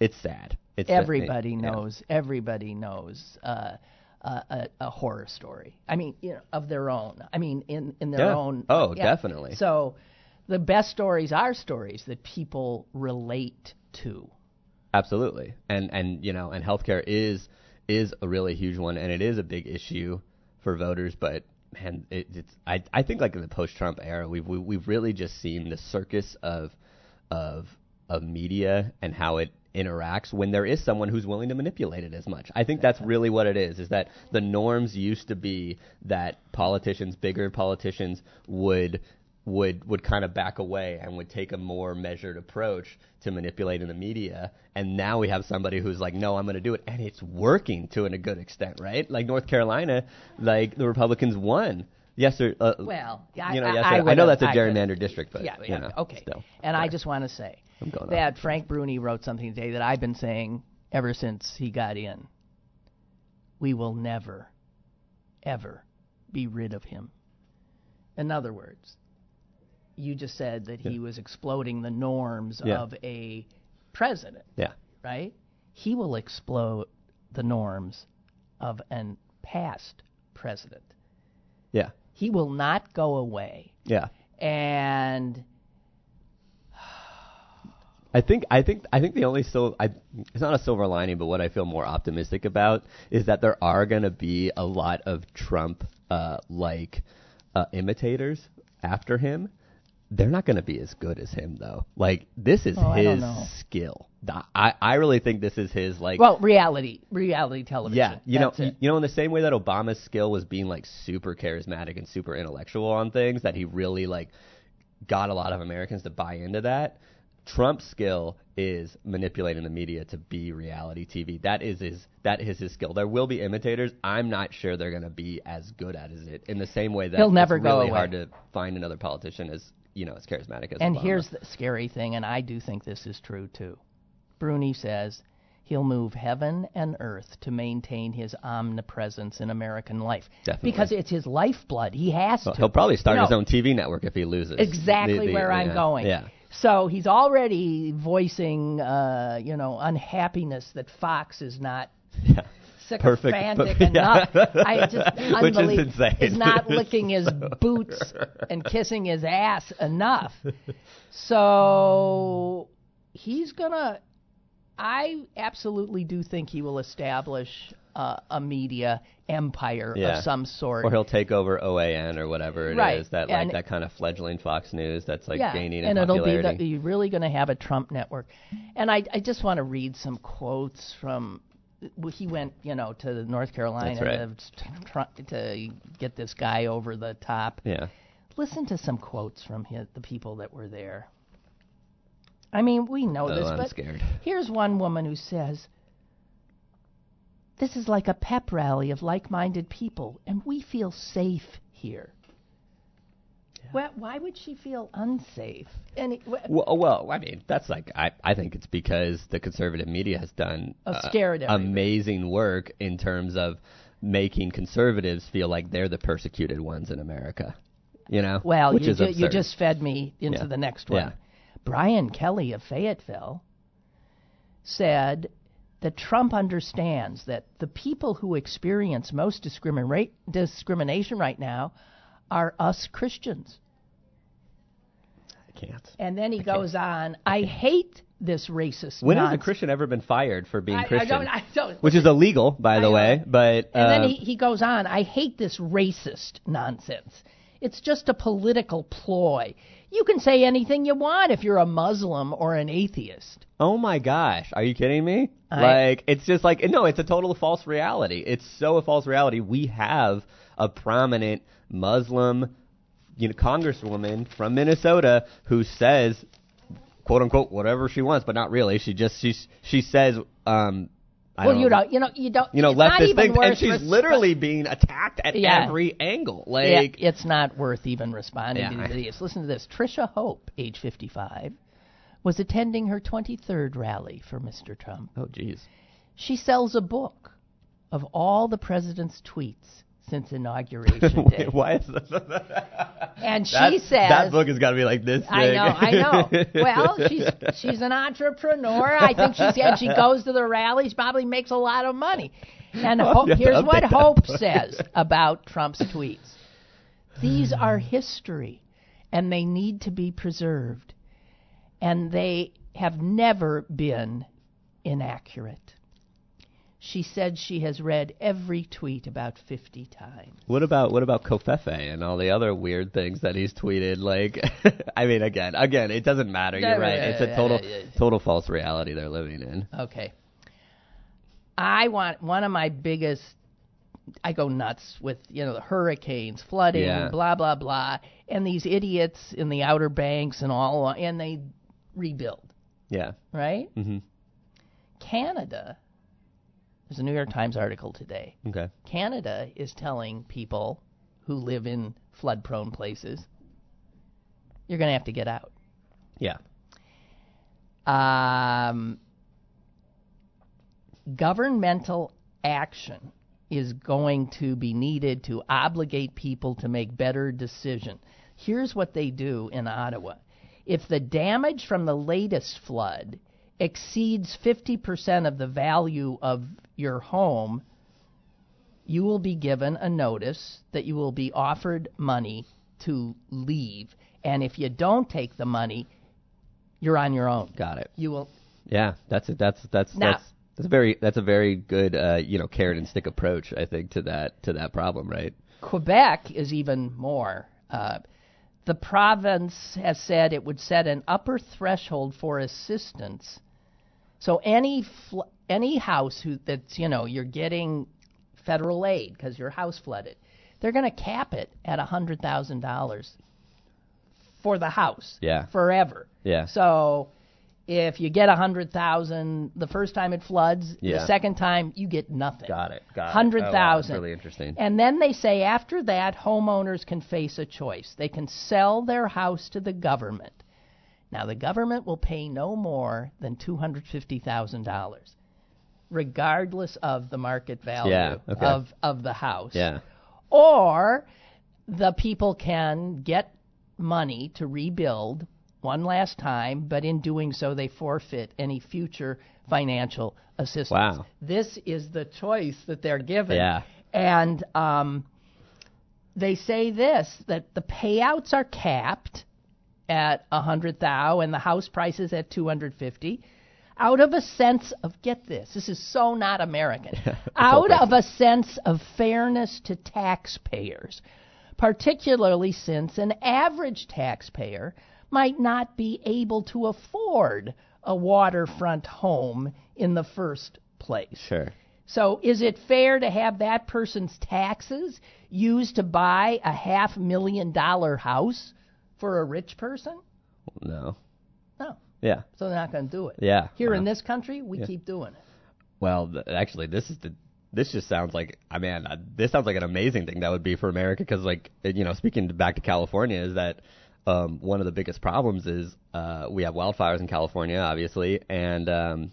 it's sad. It's everybody yeah. knows. Everybody knows. Uh, uh, a, a horror story. I mean, you know, of their own. I mean, in in their Yeah. own. Oh, yeah. definitely. So, the best stories are stories that people relate to. Absolutely, and and you know, and healthcare is is a really huge one, and it is a big issue for voters. But man, it, it's I I think like in the post-Trump era, we've we, we've really just seen the circus of of of media and how it interacts when there is someone who's willing to manipulate it as much. I think that's really what it is. Is that the norms used to be that politicians, bigger politicians, would would would kind of back away and would take a more measured approach to manipulating the media and now we have somebody who's like no I'm going to do it and it's working to a good extent right like North Carolina like the Republicans won yesterday uh, Well, yeah, you know I, yesterday. I, I, know that's a gerrymandered district but yeah, you know okay. still and I just want to say that Frank Bruni wrote something today that I've been saying ever since he got in. We will never, ever be rid of him. In other words, you just said that he was exploding the norms Yeah. of a president, yeah right? He will explode the norms of an past president. yeah He will not go away yeah and I think I think I think the only sil- I, it's not a silver lining, but what I feel more optimistic about is that there are going to be a lot of Trump uh, like uh, imitators after him. They're not going to be as good as him though. Like this is Oh, his know. skill. I I really think this is his like Well, reality, reality television. yeah, you know, it. you know, in the same way that Obama's skill was being like super charismatic and super intellectual on things, that he really like got a lot of Americans to buy into that. Trump's skill is manipulating the media to be reality TV. That is his that is his skill. There will be imitators. I'm not sure they're going to be as good at it. In the same way that He'll never it's go really away. hard to find another politician as you know as charismatic as And Obama. here's the scary thing, and I do think this is true too. Bruni says he'll move heaven and earth to maintain his omnipresence in American life. Definitely. Because it's his lifeblood. He has Well, to. he'll probably start You his own TV network if he loses. Exactly The- the- where I'm going. Yeah. So he's already voicing, uh, you know, unhappiness that Fox is not Yeah. Perfect. sycophantic Yeah. enough. I just Which is unbelievable. insane. Is not licking his boots and kissing his ass enough. So he's gonna. I absolutely do think he will establish uh, a media empire Yeah. of some sort. Or he'll take over OAN or whatever it is Right, that like and- that kind of fledgling Fox News that's like yeah, gaining in and it'll be the, you're really going to have a Trump network. And I, I just want to read some quotes from. He went, you know, to North Carolina That's to, try, to get this guy over the top. yeah. Listen to some quotes from his, the people that were there. I mean, we know Oh, this, I'm but scared. here's one woman who says, "This is like a pep rally of like-minded people, and we feel safe here." Well, why would she feel unsafe? And it, wh- Well, well, I mean, that's like I, I think it's because the conservative media has done Of uh, amazing work in terms of making conservatives feel like they're the persecuted ones in America. You know, well, which you, is ju- you just fed me into Yeah. the next one. Yeah. Brian Kelly of Fayetteville said that Trump understands that the people who experience most discriminate, discrimination right now are us Christians. I can't. And then he goes on, I hate this racist When has a. Christian ever been fired for being I- I Christian? don't- I don't- Which is illegal, by I the way. But And then uh, he, he goes on, I hate this racist nonsense. It's just a political ploy. You can say anything you want if you're a Muslim or an atheist. Oh my gosh, are you kidding me? I- like it's just like no, it's a total false reality. It's so a false reality. We have a prominent Muslim, you know, congresswoman from Minnesota who says, quote unquote, whatever she wants, but not really. She just she she says, um, I well, don't you know, don't, you know, you don't. you know, leftist even things, and she's res- literally being attacked at Yeah. every angle. Yeah, Like, it's not worth even responding Yeah, to these idiots. Listen to this. Trisha Hope, age 55, was attending her 23rd rally for Mr. Trump. oh jeez, She sells a book of all the president's tweets since inauguration day. Wait, why is that? and she that, says that book has got to be like this. I know, I know. Well, she's she's an entrepreneur. I think she's and she goes to the rallies, probably makes a lot of money. And Oh, Hope, you have to here's what Hope book. says about Trump's tweets. These are history, and they need to be preserved. And they have never been inaccurate. She said she has read every tweet about 50 times. What about what about covfefe and all the other weird things that he's tweeted? Like, I mean, again, again, it doesn't matter. You're right. It's a total total false reality they're living in. Okay. I want one of my biggest. I go nuts with you know the hurricanes, flooding, Yeah. blah blah blah, and these idiots in the Outer Banks and all, and they rebuild, Yeah. right? Mhm. Canada. There's a New York Times article today. Okay. Canada is telling people who live in flood-prone places, you're going to have to get out. Yeah. um, governmental action is going to be needed to obligate people to make better decisions. Here's what they do in Ottawa. If the damage from the latest flood exceeds 50% of the value of your home, you will be given a notice that you will be offered money to leave. And if you don't take the money, you're on your own. Got it. You will. Yeah, that's it. That's that's Now- that's that's a very that's a very good uh, you know carrot and stick approach I think to that to that problem, right? Quebec is even more. Uh, the province has said it would set an upper threshold for assistance. So any fl- any house who that's you know you're getting federal aid because your house flooded, they're going to cap it at a hundred thousand dollars for the house. Yeah. Forever. Yeah. So if you get a hundred thousand the first time it floods, Yeah. the second time you get nothing. Got it. Got it. Hundred Oh, wow, that's really interesting. And then they say after that, homeowners can face a choice. They can sell their house to the government. Now, the government will pay no more than $250,000, regardless of the market value Yeah, okay. of, of the house. Yeah. Or the people can get money to rebuild one last time, but in doing so, they forfeit any future financial assistance. Wow. This is the choice that they're given. Yeah. And um, they say this that the payouts are capped at a hundred thou and the house price is at 250 out of a sense of get this this is so not american. Out of a sense of fairness to taxpayers particularly since an average taxpayer might not be able to afford a waterfront home in the first place. Sure. so is it fair to have that person's taxes used to buy a half million dollar house for a rich person? No. No. Yeah. So they're not going to do it. Yeah. Here in this country, we keep doing it. Well, th- actually, this is the. This just sounds like I mean, uh, this sounds like an amazing thing that would be for America because, like, you know, speaking to- back to California, is that um, one of the biggest problems is uh, we have wildfires in California, obviously, and um,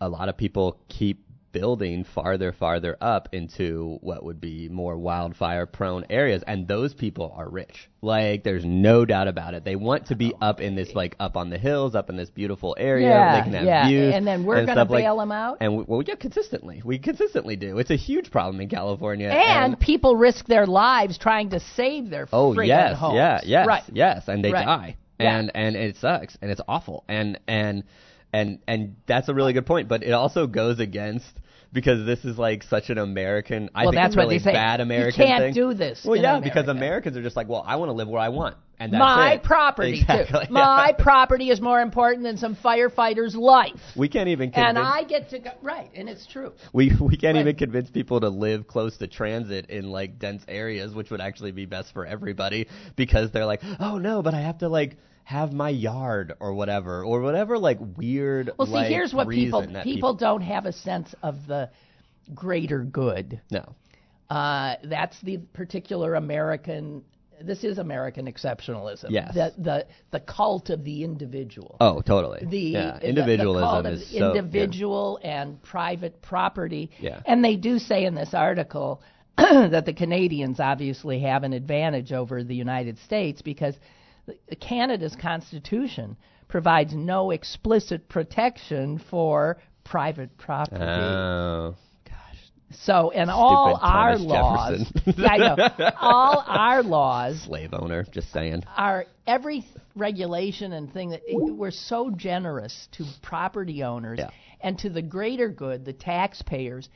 a lot of people keep building farther, farther up into what would be more wildfire prone areas. And those people are rich. Like, there's no doubt about it. They want to be up in this, like, up on the hills, up in this beautiful area. Yeah, they can have yeah. views. And then we're gonna bail like- bail 'em out? And we, well, yeah, consistently. We consistently do. It's a huge problem in California. And people risk their lives trying to save their Oh yes, homes. yeah, yes, Right. yes, and they Right. die, Yeah. and and it sucks, and it's awful, and and and and that's a really good point, but it also goes against because this is like such an American, I Well, think that's it's what really they say. bad You American can't thing. do this Well, yeah, because Americans are just like, well, I want to live where I want, and that's My it. property exactly. too. My property is more important than some firefighter's life. We can't even convince And I get to go right, and it's true. We we can't Right. even convince people to live close to transit in like dense areas, which would actually be best for everybody because they're like, oh no, but I have to like have my yard or whatever or whatever like weird. Well, see, here's what people that people don't have a sense of the greater good. No. Uh, that's the particular American. This is American exceptionalism. Yes. The the the cult of the individual. Oh, totally. the yeah. the- Individualism the of is so yeah. individual and private property. Yeah. And they do say in this article that the Canadians obviously have an advantage over the United States because the- Canada's constitution provides no explicit protection for private property. Oh. so, and all our laws, yeah, I know, all our laws Slave owner, just saying. are every regulation and thing that we're so generous to property owners Yeah. and to the greater good, the taxpayers.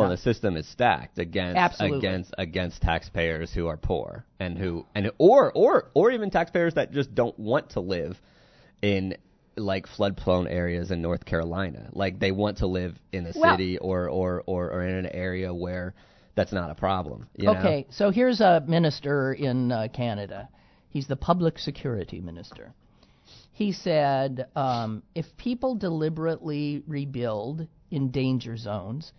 Well, the system is stacked against Absolutely. against against taxpayers who are poor and who and or or or even taxpayers that just don't want to live in like flood prone areas in North Carolina. Like they want to live in a Well- city or, or or or in an area where that's not a problem. you know? Okay, so here's a minister in uh, Canada. He's the public security minister. He said um, if people deliberately rebuild in danger zones,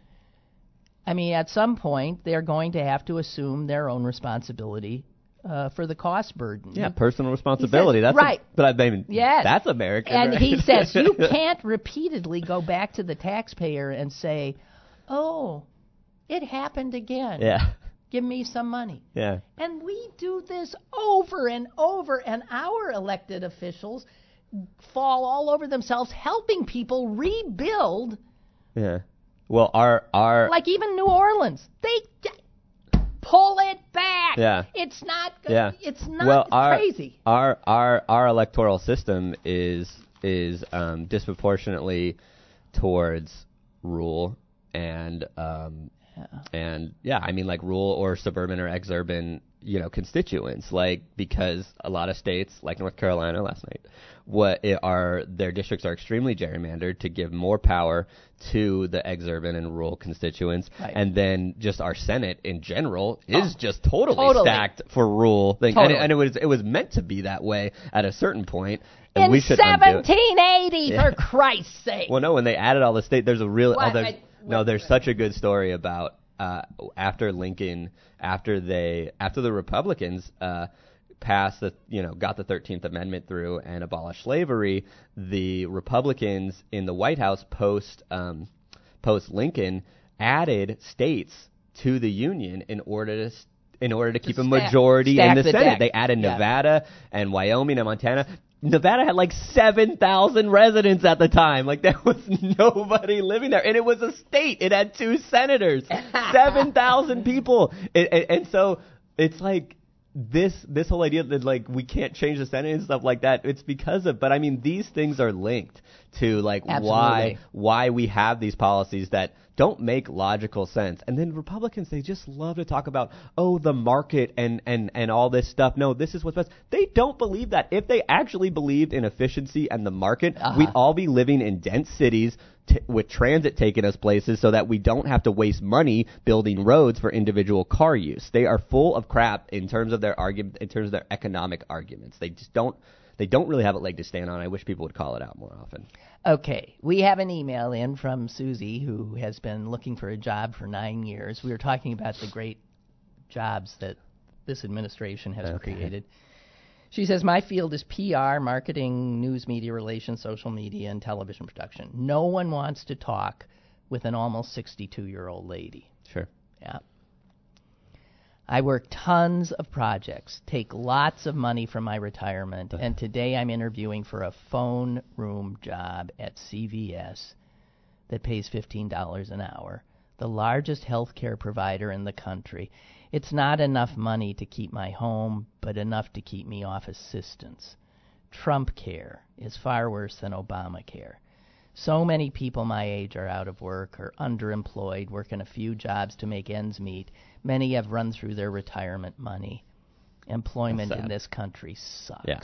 I mean, at some point they're going to have to assume their own responsibility uh, for the cost burden. Yeah, personal responsibility. that's right. A, but I mean, Yes. that's American. And right? he says you can't repeatedly go back to the taxpayer and say, "Oh, it happened again. yeah, Give me some money." yeah. And we do this over and over, and our elected officials fall all over themselves helping people rebuild. Yeah. Well, our our Like even New Orleans, they pull it back. Yeah. It's not. Good. Yeah. It's not well, our, crazy. Our our our electoral system is is um, disproportionately towards rule and um, and yeah, I mean like rural or suburban or exurban, you know, constituents. Like because a lot of states, like North Carolina last night, what it are their districts are extremely gerrymandered to give more power to the exurban and rural constituents, Right. and then just our Senate in general oh, is just totally, Totally. stacked for rural thing, and, Totally. it, and it was it was meant to be that way at a certain point, and In we should undo it. 1780, Yeah. for Christ's sake. Well, no, when they added all the state, there's a real. What? Oh, there's, I- no, there's such a good story about uh, after Lincoln, after they, after the Republicans uh, passed the, you know, got the Thirteenth Amendment through and abolished slavery, the Republicans in the White House post um, post Lincoln added states to the Union in order to. In order to keep a stack- majority stack in the, the Senate, deck. they added Yeah. Nevada and Wyoming and Montana. Nevada had like 7,000 residents at the time. Like there was nobody living there. And it was a state. It had two senators. 7,000 people. And, and, and so it's like this this whole idea that like we can't change the Senate and stuff like that. It's because of but I mean these things are linked to like why why we have these policies that don't make logical sense. And then Republicans, they just love to talk about, oh, the market and, and, and all this stuff. No, this is what's best. They don't believe that. If they actually believed in efficiency and the market, Uh-huh. we'd all be living in dense cities t- with transit taking us places so that we don't have to waste money building roads for individual car use. They are full of crap in terms of their argument, in terms of their economic arguments. They just don't, they don't really have a leg to stand on. I wish people would call it out more often. Okay, we have an email in from Susie who has been looking for a job for nine years. We were talking about the great jobs that this administration has Okay. created. She says, My field is PR, marketing, news media relations, social media, and television production. No one wants to talk with an almost 62 year old lady. Sure. Yeah. I work tons of projects, take lots of money from my retirement, and today I'm interviewing for a phone room job at CVS that pays $15 an hour, the largest healthcare provider in the country. It's not enough money to keep my home, but enough to keep me off assistance. Trump care is far worse than Obamacare. So many people my age are out of work or underemployed, working a few jobs to make ends meet. Many have run through their retirement money. Employment in this country sucks. Yeah.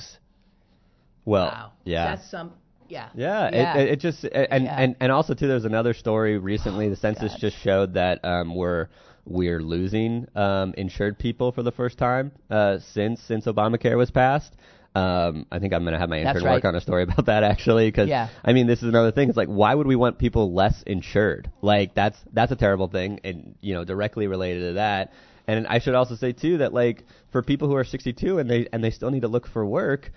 Well, Wow. yeah. That's some. Yeah. Yeah, Yeah. It, it, just and, Yeah. and and also too. There's another story recently. the census God. just showed that um, we're we're losing um, insured people for the first time uh, since since Obamacare was passed. Um, I think I'm going to have my intern work on a story about that actually, because Yeah. I mean this is another thing. It's like why would we want people less insured? Like that's that's a terrible thing, and you know directly related to that. And I should also say too that like for people who are 62 and they and they still need to look for work,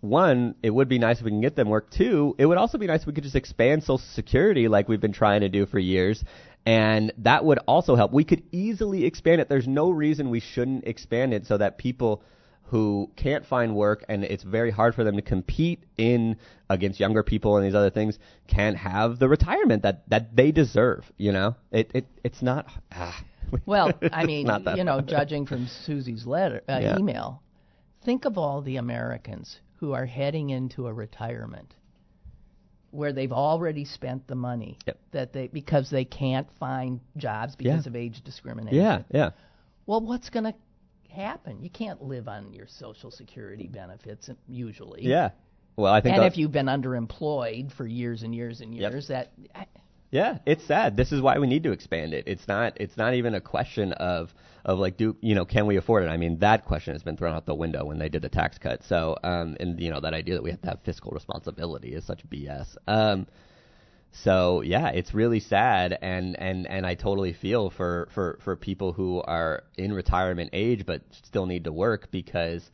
one, it would be nice if we can get them work. Two, it would also be nice if we could just expand Social Security like we've been trying to do for years. And that would also help. We could easily expand it. There's no reason we shouldn't expand it so that people who can't find work and it's very hard for them to compete in against younger people and these other things can have the retirement that, that they deserve. You know, it, it it's not. Ah, Well, I mean, you know, hard. judging from Susie's letter uh, Yeah. email, think of all the Americans who are heading into a retirement where they've already spent the money Yep. that they because they can't find jobs because Yeah. of age discrimination. Yeah, yeah. Well, what's going to happen? You can't live on your social security benefits usually. Yeah. Well, I think And if you've been underemployed for years and years and Yep. years, that Yeah, it's sad. This is why we need to expand it. It's not it's not even a question of of like do you know can we afford it? I mean that question has been thrown out the window when they did the tax cut. So um and you know that idea that we have to have fiscal responsibility is such BS. Um so yeah, it's really sad and and and I totally feel for for for people who are in retirement age but still need to work because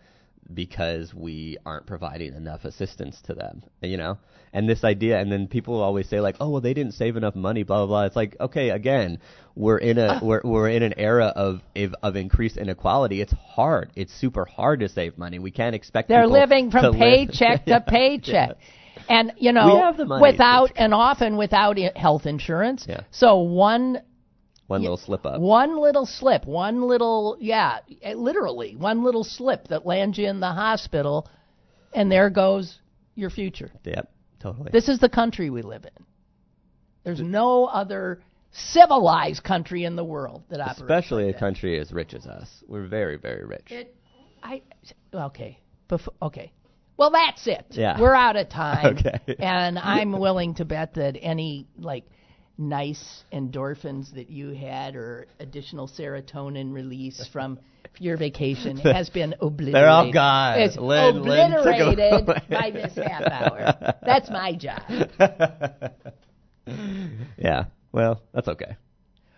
because we aren't providing enough assistance to them, you know? And this idea, and then people always say like, oh, well, they didn't save enough money, blah, blah, blah. It's like, okay, again, we're in a, we're, we're in an era of, of, increased inequality. It's hard. It's super hard to save money. We can't expect They're living from live- paycheck Yeah, to paycheck. yeah. And you know, We have the money. without and often without health insurance. Yeah. So one One little slip up. One little slip, one little, yeah, eh, literally, one little slip that lands you in the hospital, and there goes your future. Yep, totally. This is the country we live in. There's no other civilized country in the world that operates. Especially like a country as rich as us. We're very, very rich. It, I, okay, Bef- okay. Well, that's it. Yeah. We're out of time. Okay. And I'm willing to bet that any like nice endorphins that you had or additional serotonin release from your vacation has been obliterated. They're all gone. It's Lynn- Lynn obliterated away. by this half hour. That's my job. yeah. Well, that's okay.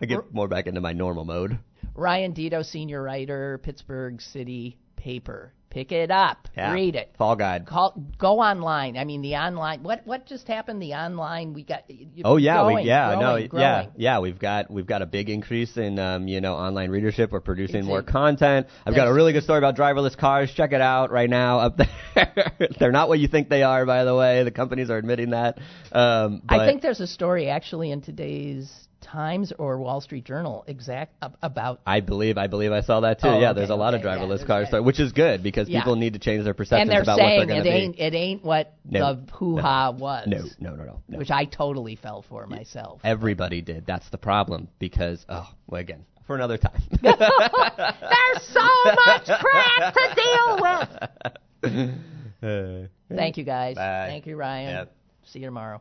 I get more back into my normal mode. Ryan Deto, senior writer, Pittsburgh City Paper. Pick it up. Yeah. Read it. Fall guide. Call, go online. I mean, the online. What what just happened? The online. We got. Oh yeah, growing, we yeah growing, no growing. yeah yeah we've got we've got a big increase in um you know online readership. We're producing It's more content. I've got a really good story about driverless cars. Check it out right now up there. They're not what you think they are, by the way. The companies are admitting that. Um, but I think there's a story actually in today's Times or Wall Street Journal exact about. I believe I believe I saw that too. Oh, yeah, okay, there's a lot okay, of driverless there's cars, that. which is good because Yeah. people need to change their perceptions And about what they're it going to be. ain't it ain't what No, the hoo ha was. No, no, no, no, no. Which I totally fell for myself. Everybody did. That's the problem because oh, well, again, for another time. There's so much crap to deal with. Thank you guys. Bye. Thank you, Ryan. Yep. See you tomorrow.